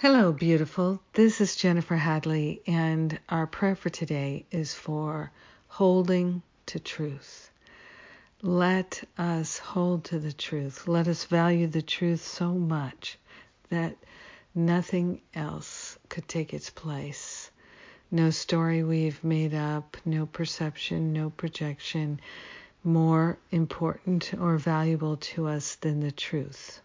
Hello, beautiful. This is Jennifer Hadley, and our prayer for today is for holding to truth. Let us hold to the truth. Let us value the truth so much that nothing else could take its place. No story we've made up, no perception, no projection more important or valuable to us than the truth.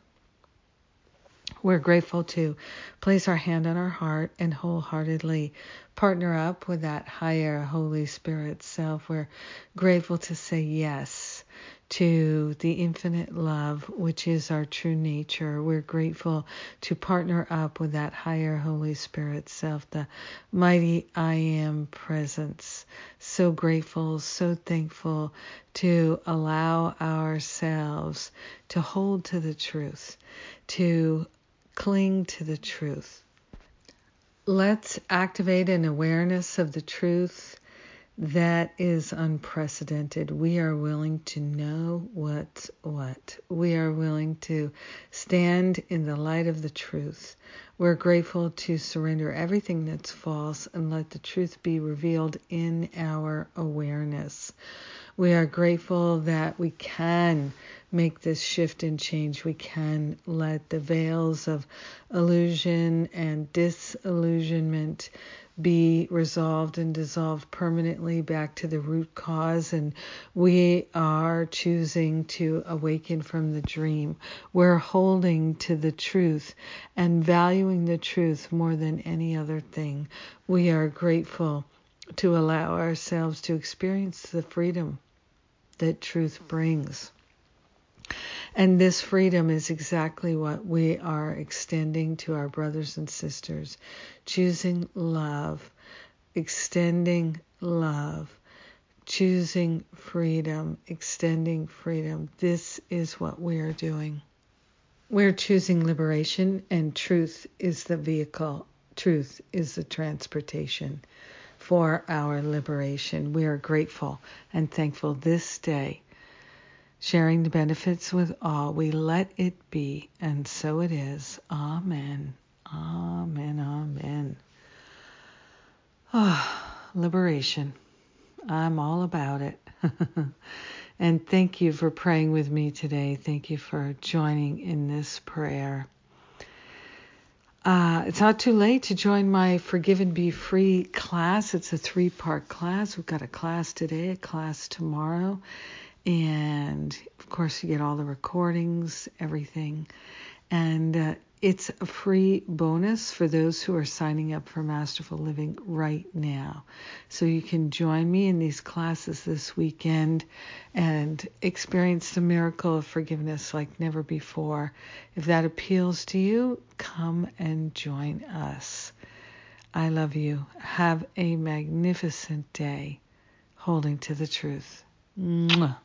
We're grateful to place our hand on our heart and wholeheartedly partner up with that higher Holy Spirit self. We're grateful to say yes to the infinite love, which is our true nature. We're grateful to partner up with that higher Holy Spirit self, the mighty I am presence. So grateful, so thankful to allow ourselves to hold to the truth, to cling to the truth. Let's activate an awareness of the truth that is unprecedented. We are willing to know what's what. We are willing to stand in the light of the truth. We're grateful to surrender everything that's false and let the truth be revealed in our awareness. We are grateful that we can make this shift and change. We can let the veils of illusion and disillusionment be resolved and dissolved permanently back to the root cause. And we are choosing to awaken from the dream. We're holding to the truth and valuing the truth more than any other thing. We are grateful to allow ourselves to experience the freedom that truth brings. And this freedom is exactly what we are extending to our brothers and sisters. Choosing love, extending love, choosing freedom, extending freedom. This is what we are doing. We're choosing liberation, and truth is the vehicle, truth is the transportation for our liberation. We are grateful and thankful this day, sharing the benefits with all. We let it be, and so it is. Amen. Amen. Amen. Oh, liberation. I'm all about it. and thank you for praying with me today. Thank you for joining in this prayer. Uh, it's not too late to join my Forgive and Be Free class. It's a three part class. We've got a class today, a class tomorrow, and of course, you get all the recordings, everything. And uh, it's a free bonus for those who are signing up for Masterful Living right now. So you can join me in these classes this weekend and experience the miracle of forgiveness like never before. If that appeals to you, come and join us. I love you. Have a magnificent day holding to the truth. Mwah.